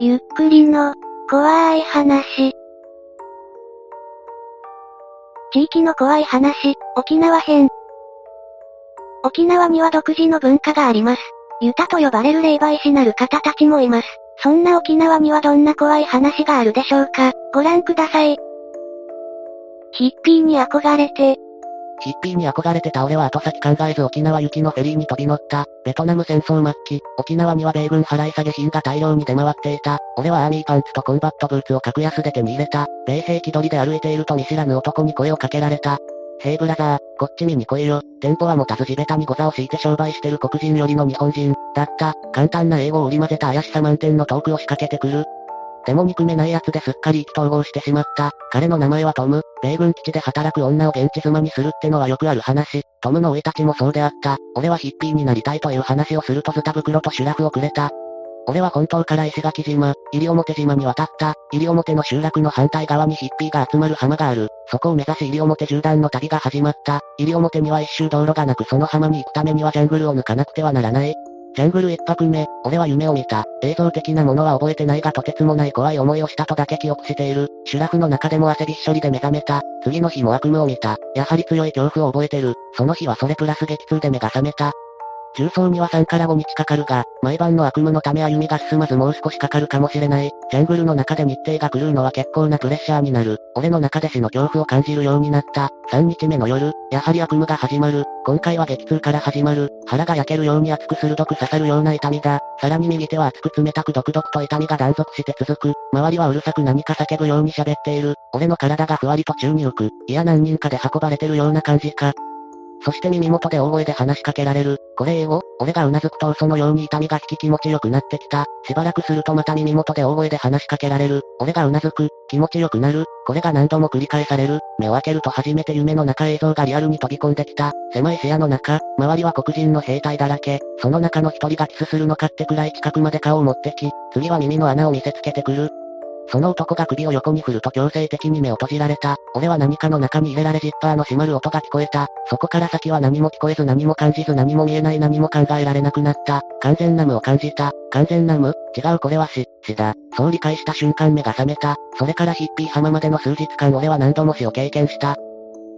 ゆっくりの、怖い話。地域の怖い話、沖縄編。沖縄には独自の文化があります。ユタと呼ばれる霊媒師なる方たちもいます。そんな沖縄にはどんな怖い話があるでしょうかご覧ください。ヒッピーに憧れて、ヒッピーに憧れてた俺は後先考えず沖縄行きのフェリーに飛び乗った。ベトナム戦争末期、沖縄には米軍払い下げ品が大量に出回っていた。俺はアーミーパンツとコンバットブーツを格安で手に入れた。米兵気取りで歩いていると見知らぬ男に声をかけられた。ヘイブラザー、こっち見に来いよ。店舗は持たず地べたにゴザを敷いて商売してる黒人よりの日本人。だった。簡単な英語を織り交ぜた怪しさ満点のトークを仕掛けてくる。でも憎めない奴ですっかり意気投合してしまった。彼の名前はトム。米軍基地で働く女を現地妻にするってのはよくある話。トムの老いたちもそうであった。俺はヒッピーになりたいという話をするとズタ袋とシュラフをくれた。俺は本当から石垣島、西表島に渡った。西表の集落の反対側にヒッピーが集まる浜がある。そこを目指し西表縦断の旅が始まった。西表には一周道路がなくその浜に行くためにはジャングルを抜かなくてはならない。ジャングル一泊目、俺は夢を見た。映像的なものは覚えてないがとてつもない怖い思いをしたとだけ記憶している。シュラフの中でも汗びっしょりで目覚めた。次の日も悪夢を見た。やはり強い恐怖を覚えてる。その日はそれプラス激痛で目が覚めた。重曹には3から5日かかるが、毎晩の悪夢のため歩みが進まずもう少しかかるかもしれない。ジャングルの中で日程が狂うのは結構なプレッシャーになる。俺の中で死の恐怖を感じるようになった。3日目の夜、やはり悪夢が始まる。今回は激痛から始まる。腹が焼けるように熱く鋭く刺さるような痛みだ。さらに右手は熱く冷たくドクドクと痛みが断続して続く。周りはうるさく何か叫ぶように喋っている。俺の体がふわりと宙に浮く。いや何人かで運ばれてるような感じか。そして耳元で大声で話しかけられる。これ英語？俺が頷くとそのように痛みが引き気持ちよくなってきた。しばらくするとまた耳元で大声で話しかけられる。俺が頷く。気持ちよくなる。これが何度も繰り返される。目を開けると初めて夢の中映像がリアルに飛び込んできた。狭い視野の中、周りは黒人の兵隊だらけ。その中の一人がキスするのかってくらい近くまで顔を持ってき、次は耳の穴を見せつけてくる。その男が首を横に振ると強制的に目を閉じられた。俺は何かの中に入れられジッパーの閉まる音が聞こえた。そこから先は何も聞こえず何も感じず何も見えない何も考えられなくなった。完全な無を感じた。完全な無？違うこれは死、死だ。そう理解した瞬間目が覚めた。それからヒッピー浜までの数日間俺は何度も死を経験した。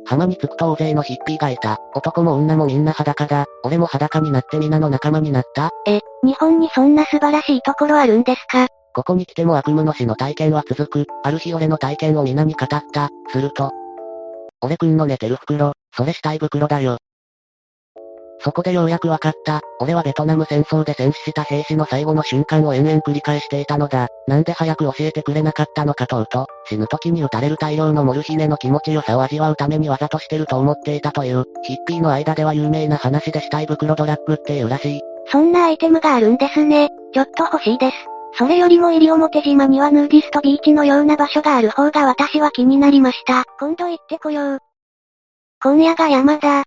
浜に着くと大勢のヒッピーがいた。男も女もみんな裸だ。俺も裸になって皆の仲間になったえ、日本にそんな素晴らしいところあるんですか？ここに来ても悪夢の死の体験は続く。ある日俺の体験を皆に語った。すると。俺くんの寝てる袋、それ死体袋だよ。そこでようやくわかった。俺はベトナム戦争で戦死した兵士の最後の瞬間を延々繰り返していたのだ。なんで早く教えてくれなかったのかとうと、死ぬ時に撃たれる大量のモルヒネの気持ちよさを味わうためにわざとしてると思っていたという、ヒッピーの間では有名な話で死体袋ドラッグっていうらしい。そんなアイテムがあるんですね。ちょっと欲しいです。それよりも西表島にはヌーディストビーチのような場所がある方が私は気になりました。今度行ってこよう。今夜が山だ。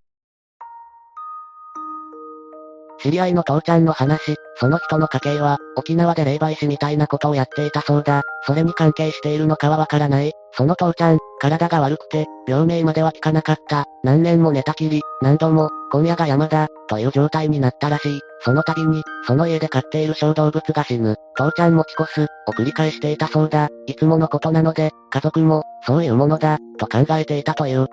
知り合いの父ちゃんの話、その人の家系は、沖縄で霊媒師みたいなことをやっていたそうだ。それに関係しているのかはわからない。その父ちゃん、体が悪くて、病名までは効かなかった。何年も寝たきり、何度も、今夜が山だ、という状態になったらしい。その度に、その家で飼っている小動物が死ぬ。父ちゃん持ち越す、を繰り返していたそうだ。いつものことなので、家族も、そういうものだ、と考えていたという。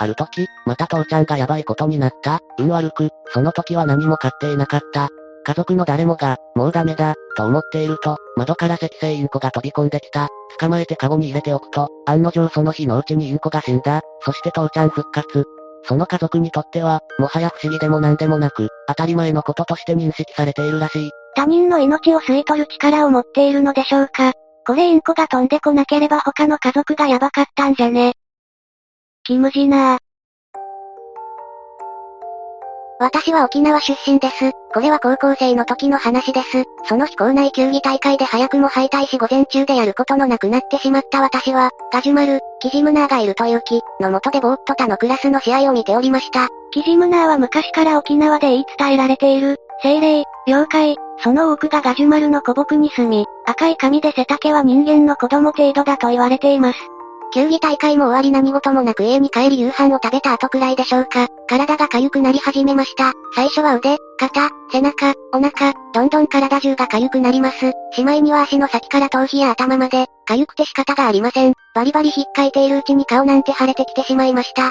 ある時、また父ちゃんがやばいことになった。運悪く、その時は何も買っていなかった。家族の誰もが、もうダメだ、と思っていると、窓から赤星インコが飛び込んできた。捕まえてカゴに入れておくと、案の定その日のうちにインコが死んだ。そして父ちゃん復活。その家族にとっては、もはや不思議でも何でもなく、当たり前のこととして認識されているらしい。他人の命を吸い取る力を持っているのでしょうかこれインコが飛んでこなければ他の家族がやばかったんじゃね。キムジナー。私は沖縄出身です。これは高校生の時の話です。その日校内球技大会で早くも敗退し午前中でやることのなくなってしまった私は、ガジュマル、キジムナーがいるという気、のもとでぼーっと他のクラスの試合を見ておりました。キジムナーは昔から沖縄で言い伝えられている、精霊、妖怪、その多くがガジュマルの古木に住み、赤い髪で背丈は人間の子供程度だと言われています。球技大会も終わり何事もなく家に帰り夕飯を食べた後くらいでしょうか。体が痒くなり始めました。最初は腕、肩、背中、お腹、どんどん体中が痒くなります。しまいには足の先から頭皮や頭まで、痒くて仕方がありません。バリバリ引っかいているうちに顔なんて腫れてきてしまいました。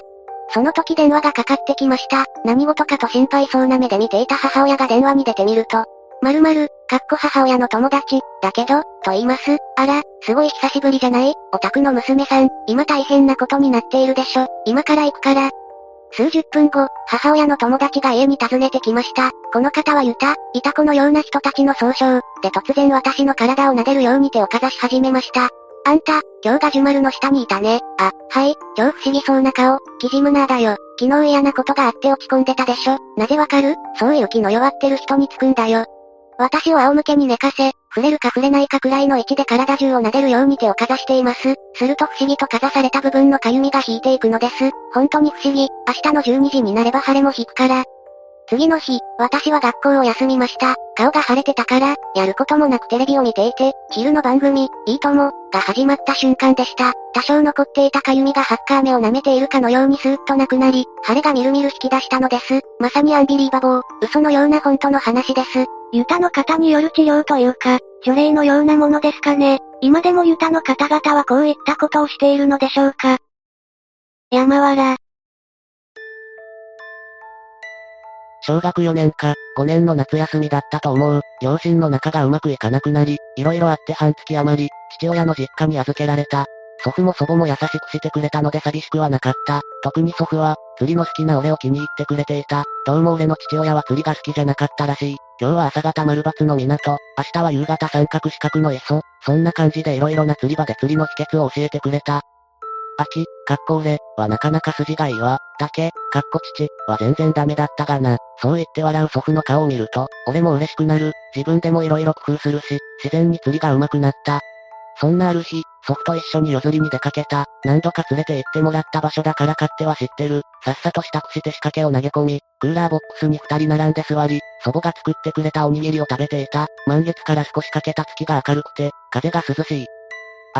その時電話がかかってきました。何事かと心配そうな目で見ていた母親が電話に出てみると、〇〇、かっこ母親の友達、だけど、と言います。あら、すごい久しぶりじゃない？お宅の娘さん、今大変なことになっているでしょ。今から行くから。数十分後、母親の友達が家に訪ねてきました。この方はユタ、イタコのような人たちの総称、で突然私の体を撫でるように手をかざし始めました。あんた、今日がジュマルの下にいたね。あ、はい、超不思議そうな顔、キジムナーだよ。昨日嫌なことがあって落ち込んでたでしょ。なぜわかる？そういう気の弱ってる人につくんだよ。私を仰向けに寝かせ、触れるか触れないかくらいの位置で体中を撫でるように手をかざしています。すると不思議とかざされた部分のかゆみが引いていくのです。本当に不思議。明日の12時になれば晴れも引くから。次の日、私は学校を休みました。顔が腫れてたから、やることもなくテレビを見ていて、昼の番組、いいとも、が始まった瞬間でした。多少残っていたかゆみがハッカー目を舐めているかのようにスーッとなくなり、腫れがみるみる引き出したのです。まさにアンビリーバボー、嘘のような本当の話です。ユタの方による治療というか、除霊のようなものですかね。今でもユタの方々はこういったことをしているのでしょうか。山原。小学4年か、5年の夏休みだったと思う。両親の仲がうまくいかなくなり、色々あって半月余り、父親の実家に預けられた。祖父も祖母も優しくしてくれたので寂しくはなかった。特に祖父は、釣りの好きな俺を気に入ってくれていた。どうも俺の父親は釣りが好きじゃなかったらしい。今日は朝方丸抜の港、明日は夕方三角四角の磯、そんな感じで色々な釣り場で釣りの秘訣を教えてくれた。秋、かっこ俺、はなかなか筋がいいわ。竹、かっこ父、は全然ダメだったがな。そう言って笑う祖父の顔を見ると、俺も嬉しくなる。自分でも色々工夫するし、自然に釣りが上手くなった。そんなある日、祖父と一緒に夜釣りに出かけた。何度か連れて行ってもらった場所だから勝手は知ってる。さっさと支度して仕掛けを投げ込み、クーラーボックスに二人並んで座り、祖母が作ってくれたおにぎりを食べていた。満月から少しかけた月が明るくて、風が涼しい。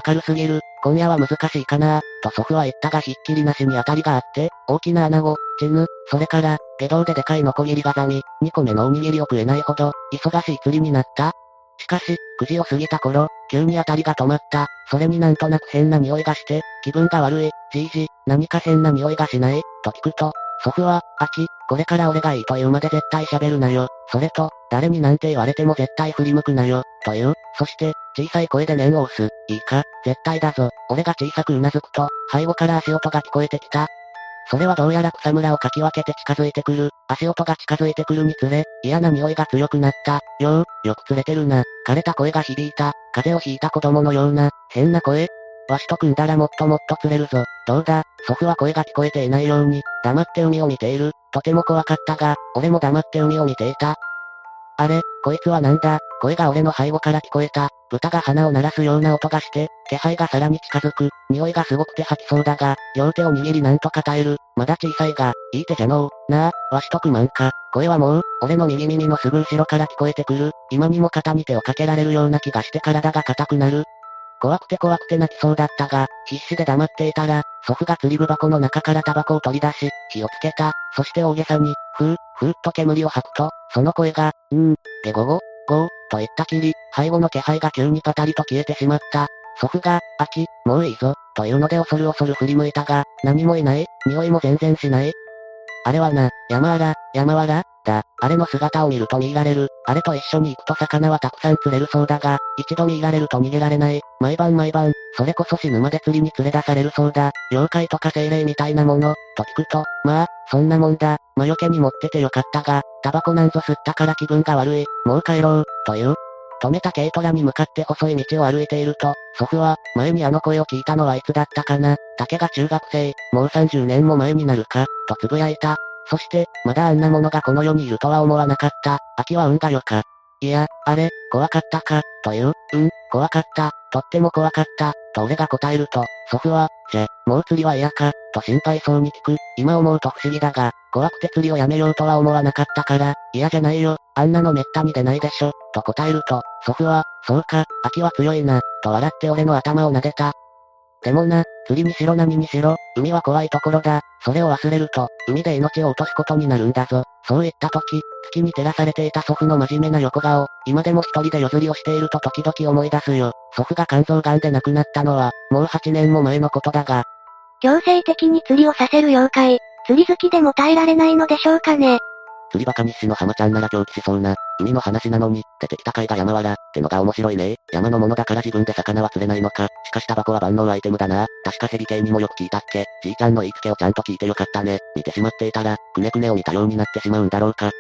明るすぎる、今夜は難しいかなと祖父は言ったがひっきりなしに当たりがあって、大きな穴子、チヌ、それから、下道ででかいノコギリがざみ、2個目のおにぎりを食えないほど、忙しい釣りになった。しかし、9時を過ぎた頃、急に当たりが止まった。それになんとなく変な匂いがして、気分が悪い、じいじ、何か変な匂いがしない？と聞くと、祖父は、あき、これから俺がいいと言うまで絶対喋るなよ。それと、誰になんて言われても絶対振り向くなよ。という。そして、小さい声で念を押す。いいか、絶対だぞ。俺が小さく頷くと、背後から足音が聞こえてきた。それはどうやら草むらをかき分けて近づいてくる。足音が近づいてくるにつれ、嫌な匂いが強くなった。よう、よく釣れてるな。枯れた声が響いた。風邪をひいた子供のような、変な声。わしと組んだらもっともっと釣れるぞ。どうだ、祖父は声が聞こえていないように、黙って海を見ている。とても怖かったが、俺も黙って海を見ていた。あれ、こいつはなんだ？声が俺の背後から聞こえた。豚が鼻を鳴らすような音がして、気配がさらに近づく。匂いがすごくて吐きそうだが、両手を握りなんとか耐える。まだ小さいが、いい手じゃのう。なあ、わしとくまんか。声はもう、俺の右耳のすぐ後ろから聞こえてくる。今にも肩に手をかけられるような気がして体が硬くなる。怖くて怖くて泣きそうだったが、必死で黙っていたら、祖父が釣り具箱の中からタバコを取り出し、火をつけた。そして大げさに、ふー、ふーっと煙を吐くと、その声が、うーん、ゲゴゴ、ゴー、と言ったきり、背後の気配が急にパタリと消えてしまった。祖父が、あき、もういいぞ、というので恐る恐る振り向いたが、何もいない、匂いも全然しない。あれはな、山原、山原だ。あれの姿を見ると見入られる。あれと一緒に行くと魚はたくさん釣れるそうだが、一度見入られると逃げられない。毎晩毎晩、それこそ死ぬまで釣りに連れ出されるそうだ。妖怪とか精霊みたいなもの、と聞くと、まあ、そんなもんだ。魔除けに持っててよかったが、タバコなんぞ吸ったから気分が悪い。もう帰ろう、という。止めた軽トラに向かって細い道を歩いていると、祖父は、前にあの声を聞いたのはいつだったかな。竹が中学生、もう30年も前になるか、と呟いた。そして、まだあんなものがこの世にいるとは思わなかった。秋は運が良か。いや、あれ、怖かったか、という、うん、怖かった、とっても怖かった、と俺が答えると、祖父は、じゃ、もう釣りは嫌か、と心配そうに聞く。今思うと不思議だが、怖くて釣りをやめようとは思わなかったから、嫌じゃないよ、あんなのめったに出ないでしょ、と答えると、祖父は、そうか、秋は強いな、と笑って俺の頭を撫でた。でもな、釣りにしろ何にしろ、海は怖いところだ。それを忘れると、海で命を落とすことになるんだぞ。そう言った時、月に照らされていた祖父の真面目な横顔、今でも一人で夜釣りをしていると時々思い出すよ。祖父が肝臓癌で亡くなったのは、もう8年も前のことだが、強制的に釣りをさせる妖怪、釣り好きでも耐えられないのでしょうかね。釣りバカ日誌の浜ちゃんなら狂気しそうな、海の話なのに、出てきた貝が山わら、ってのが面白いね。山のものだから自分で魚は釣れないのか。しかしタバコは万能アイテムだな。確かヘビ系にもよく聞いたっけ。じいちゃんの言いつけをちゃんと聞いてよかったね。見てしまっていたら、くねくねを見たようになってしまうんだろうか。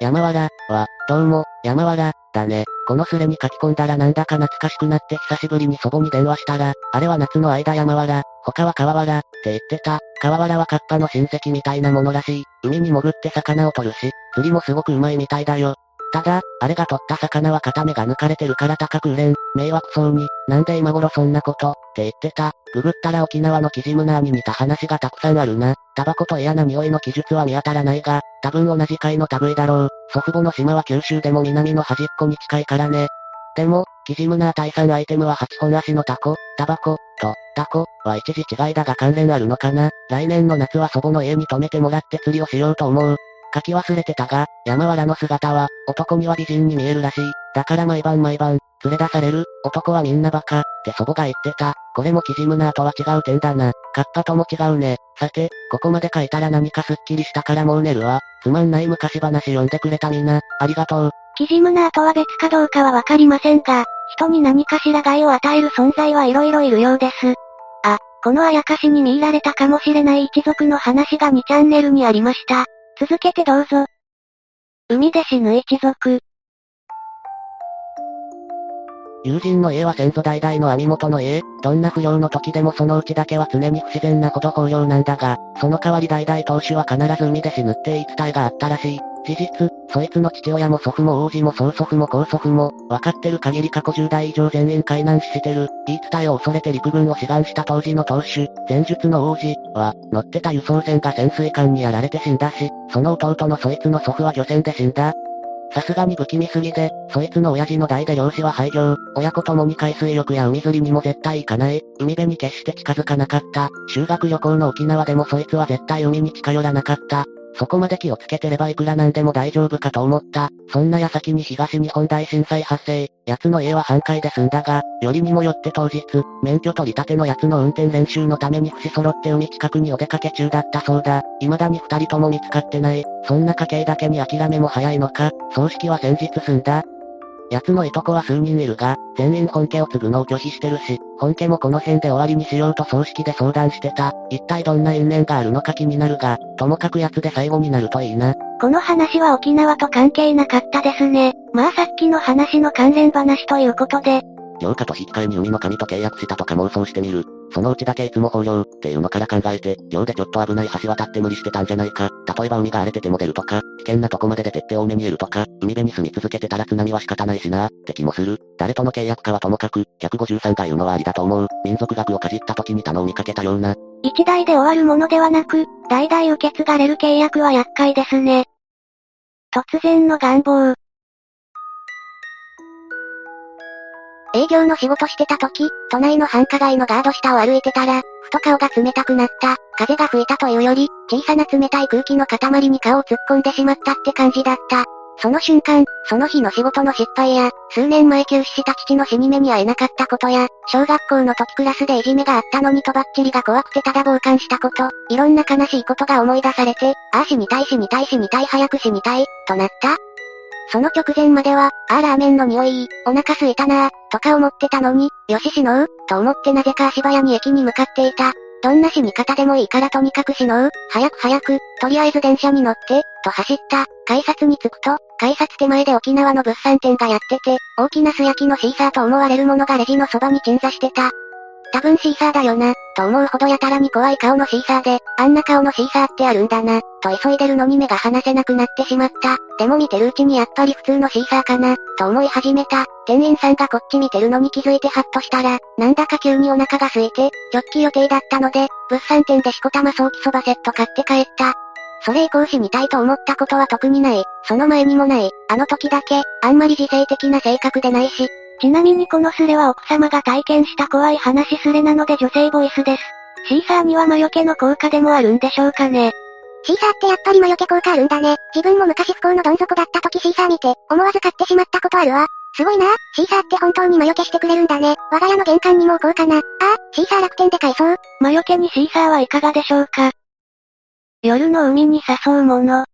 山わら、は、どうも、山わら、だね。このスレに書き込んだらなんだか懐かしくなって久しぶりに祖母に電話したら、あれは夏の間山わら、他は川わら、って言ってた。川わらはカッパの親戚みたいなものらしい。海に潜って魚を取るし、釣りもすごくうまいみたいだよ。ただ、あれが取った魚は片目が抜かれてるから高く売れん。迷惑そうに、なんで今頃そんなこと、って言ってた。ググったら沖縄のキジムナーに似た話がたくさんあるな。タバコと嫌な匂いの記述は見当たらないが、多分同じ階の類だろう。祖父母の島は九州でも南の端っこに近いからね。でも、キジムナー対産アイテムは8本足のタコ、タバコ、と、タコ、は一時違いだが関連あるのかな来年の夏は祖母の家に泊めてもらって釣りをしようと思う。書き忘れてたが、山原の姿は、男には美人に見えるらしい。だから毎晩毎晩、連れ出される、男はみんなバカ、って祖母が言ってた。これもキジムナーとは違う点だな。カッパとも違うね。さて、ここまで書いたら何かスッキリしたからもう寝るわ。つまんない昔話読んでくれたみんな、ありがとう。キジムナーとは別かどうかはわかりませんが、人に何かしら害を与える存在はいろいろいるようです。あ、このあやかしに見入られたかもしれない一族の話が2チャンネルにありました。続けてどうぞ。海で死ぬ一族。友人の家は先祖代々の網元の家、どんな不良の時でもそのうちだけは常に不自然なほど豊漁なんだが、その代わり代々当主は必ず海で死ぬって言い伝えがあったらしい。事実、そいつの父親も祖父も王子も曽祖父も高祖父も、分かってる限り過去10代以上全員海難死してる。言い伝えを恐れて陸軍を志願した当時の当主、前述の王子は、乗ってた輸送船が潜水艦にやられて死んだし、その弟のそいつの祖父は漁船で死んだ。さすがに不気味すぎで、そいつの親父の代で漁師は廃業、親子ともに海水浴や海釣りにも絶対行かない、海辺に決して近づかなかった、修学旅行の沖縄でもそいつは絶対海に近寄らなかった。そこまで気をつけてればいくらなんでも大丈夫かと思った。そんな矢先に東日本大震災発生。奴の家は半壊で済んだが、よりにもよって当日、免許取り立ての奴の運転練習のために節揃って海近くにお出かけ中だったそうだ。未だに二人とも見つかってない。そんな家系だけに諦めも早いのか。葬式は先日済んだ。奴のいとこは数人いるが、全員本家を継ぐのを拒否してるし、本家もこの辺で終わりにしようと葬式で相談してた。一体どんな因縁があるのか気になるが、ともかく奴で最後になるといいな。この話は沖縄と関係なかったですね。まあさっきの話の関連話ということで、業家と引き換えに海の神と契約したとか妄想してみる。そのうちだけいつも豊漁っていうのから考えて、漁でちょっと危ない橋渡って無理してたんじゃないか。例えば海が荒れてても出るとか、危険なとこまで出てって多めにいるとか、海辺に住み続けてたら津波は仕方ないしなって気もする。誰との契約かはともかく、153が言うのはありだと思う。民族学をかじった時に他のを見かけたような。一代で終わるものではなく、代々受け継がれる契約は厄介ですね。突然の願望。営業の仕事してた時、都内の繁華街のガード下を歩いてたら、ふと顔が冷たくなった。風が吹いたというより、小さな冷たい空気の塊に顔を突っ込んでしまったって感じだった。その瞬間、その日の仕事の失敗や、数年前休止した父の死に目に会えなかったことや、小学校の時クラスでいじめがあったのにとばっちりが怖くてただ傍観したこと、いろんな悲しいことが思い出されて、ああ死にたい死にたい死にたい早く死にたい、となった。その直前までは、あーラーメンの匂い、お腹すいたなー、とか思ってたのに、よし死のう、と思ってなぜか足早に駅に向かっていた。どんな死に方でもいいからとにかく死のう、早く早く、とりあえず電車に乗って、と走った。改札に着くと、改札手前で沖縄の物産展がやってて、大きな素焼きのシーサーと思われるものがレジのそばに鎮座してた。多分シーサーだよな、と思うほどやたらに怖い顔のシーサーで、あんな顔のシーサーってあるんだな、と急いでるのに目が離せなくなってしまった。でも見てるうちにやっぱり普通のシーサーかな、と思い始めた。店員さんがこっち見てるのに気づいてハッとしたら、なんだか急にお腹が空いて、直帰予定だったので、物産展でしこたま早期そばセット買って帰った。それ以降しみたいと思ったことは特にない。その前にもない。あの時だけ、あんまり自制的な性格でないし。ちなみにこのスレは奥様が体験した怖い話スレなので女性ボイスです。シーサーには魔除けの効果でもあるんでしょうかね。シーサーってやっぱり魔除け効果あるんだね。自分も昔不幸のどん底だった時シーサー見て、思わず買ってしまったことあるわ。すごいなシーサーって本当に魔除けしてくれるんだね。我が家の玄関にも置こうかな。ああ、シーサー楽天で買えそう。魔除けにシーサーはいかがでしょうか夜の海に誘うもの。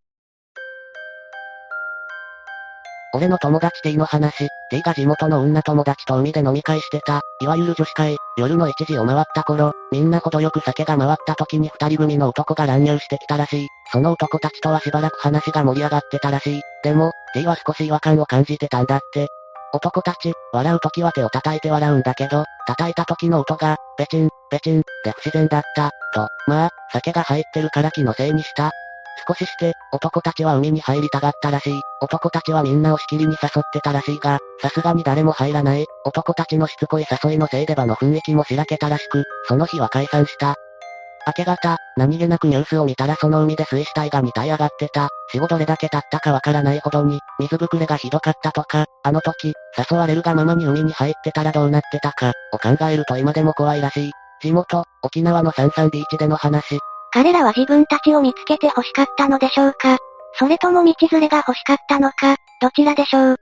俺の友達 T の話、T が地元の女友達と海で飲み会してた、いわゆる女子会、夜の1時を回った頃、みんなほどよく酒が回った時に二人組の男が乱入してきたらしい。その男たちとはしばらく話が盛り上がってたらしい。でも、T は少し違和感を感じてたんだって。男たち、笑う時は手を叩いて笑うんだけど、叩いた時の音が、ペチン、ペチン、で不自然だった、と、まあ、酒が入ってるから気のせいにした。少しして、男たちは海に入りたがったらしい。男たちはみんなをしきりに誘ってたらしいが、さすがに誰も入らない。男たちのしつこい誘いのせいで場の雰囲気もしらけたらしく、その日は解散した。明け方、何気なくニュースを見たらその海で水死体が2体上がってた。死後どれだけ経ったかわからないほどに、水ぶくれがひどかったとか、あの時、誘われるがままに海に入ってたらどうなってたか、を考えると今でも怖いらしい。地元、沖縄のサンサンビーチでの話。彼らは自分たちを見つけて欲しかったのでしょうか？それとも道連れが欲しかったのか、どちらでしょう？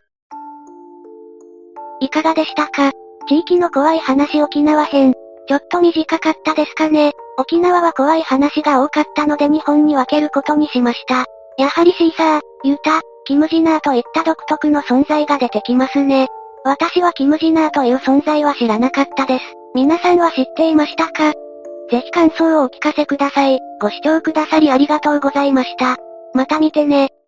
いかがでしたか？地域の怖い話沖縄編。ちょっと短かったですかね？沖縄は怖い話が多かったので2本に分けることにしました。やはりシーサー、ユタ、キムジナーといった独特の存在が出てきますね。私はキムジナーという存在は知らなかったです。皆さんは知っていましたか？ぜひ感想をお聞かせください。ご視聴くださりありがとうございました。また見てね。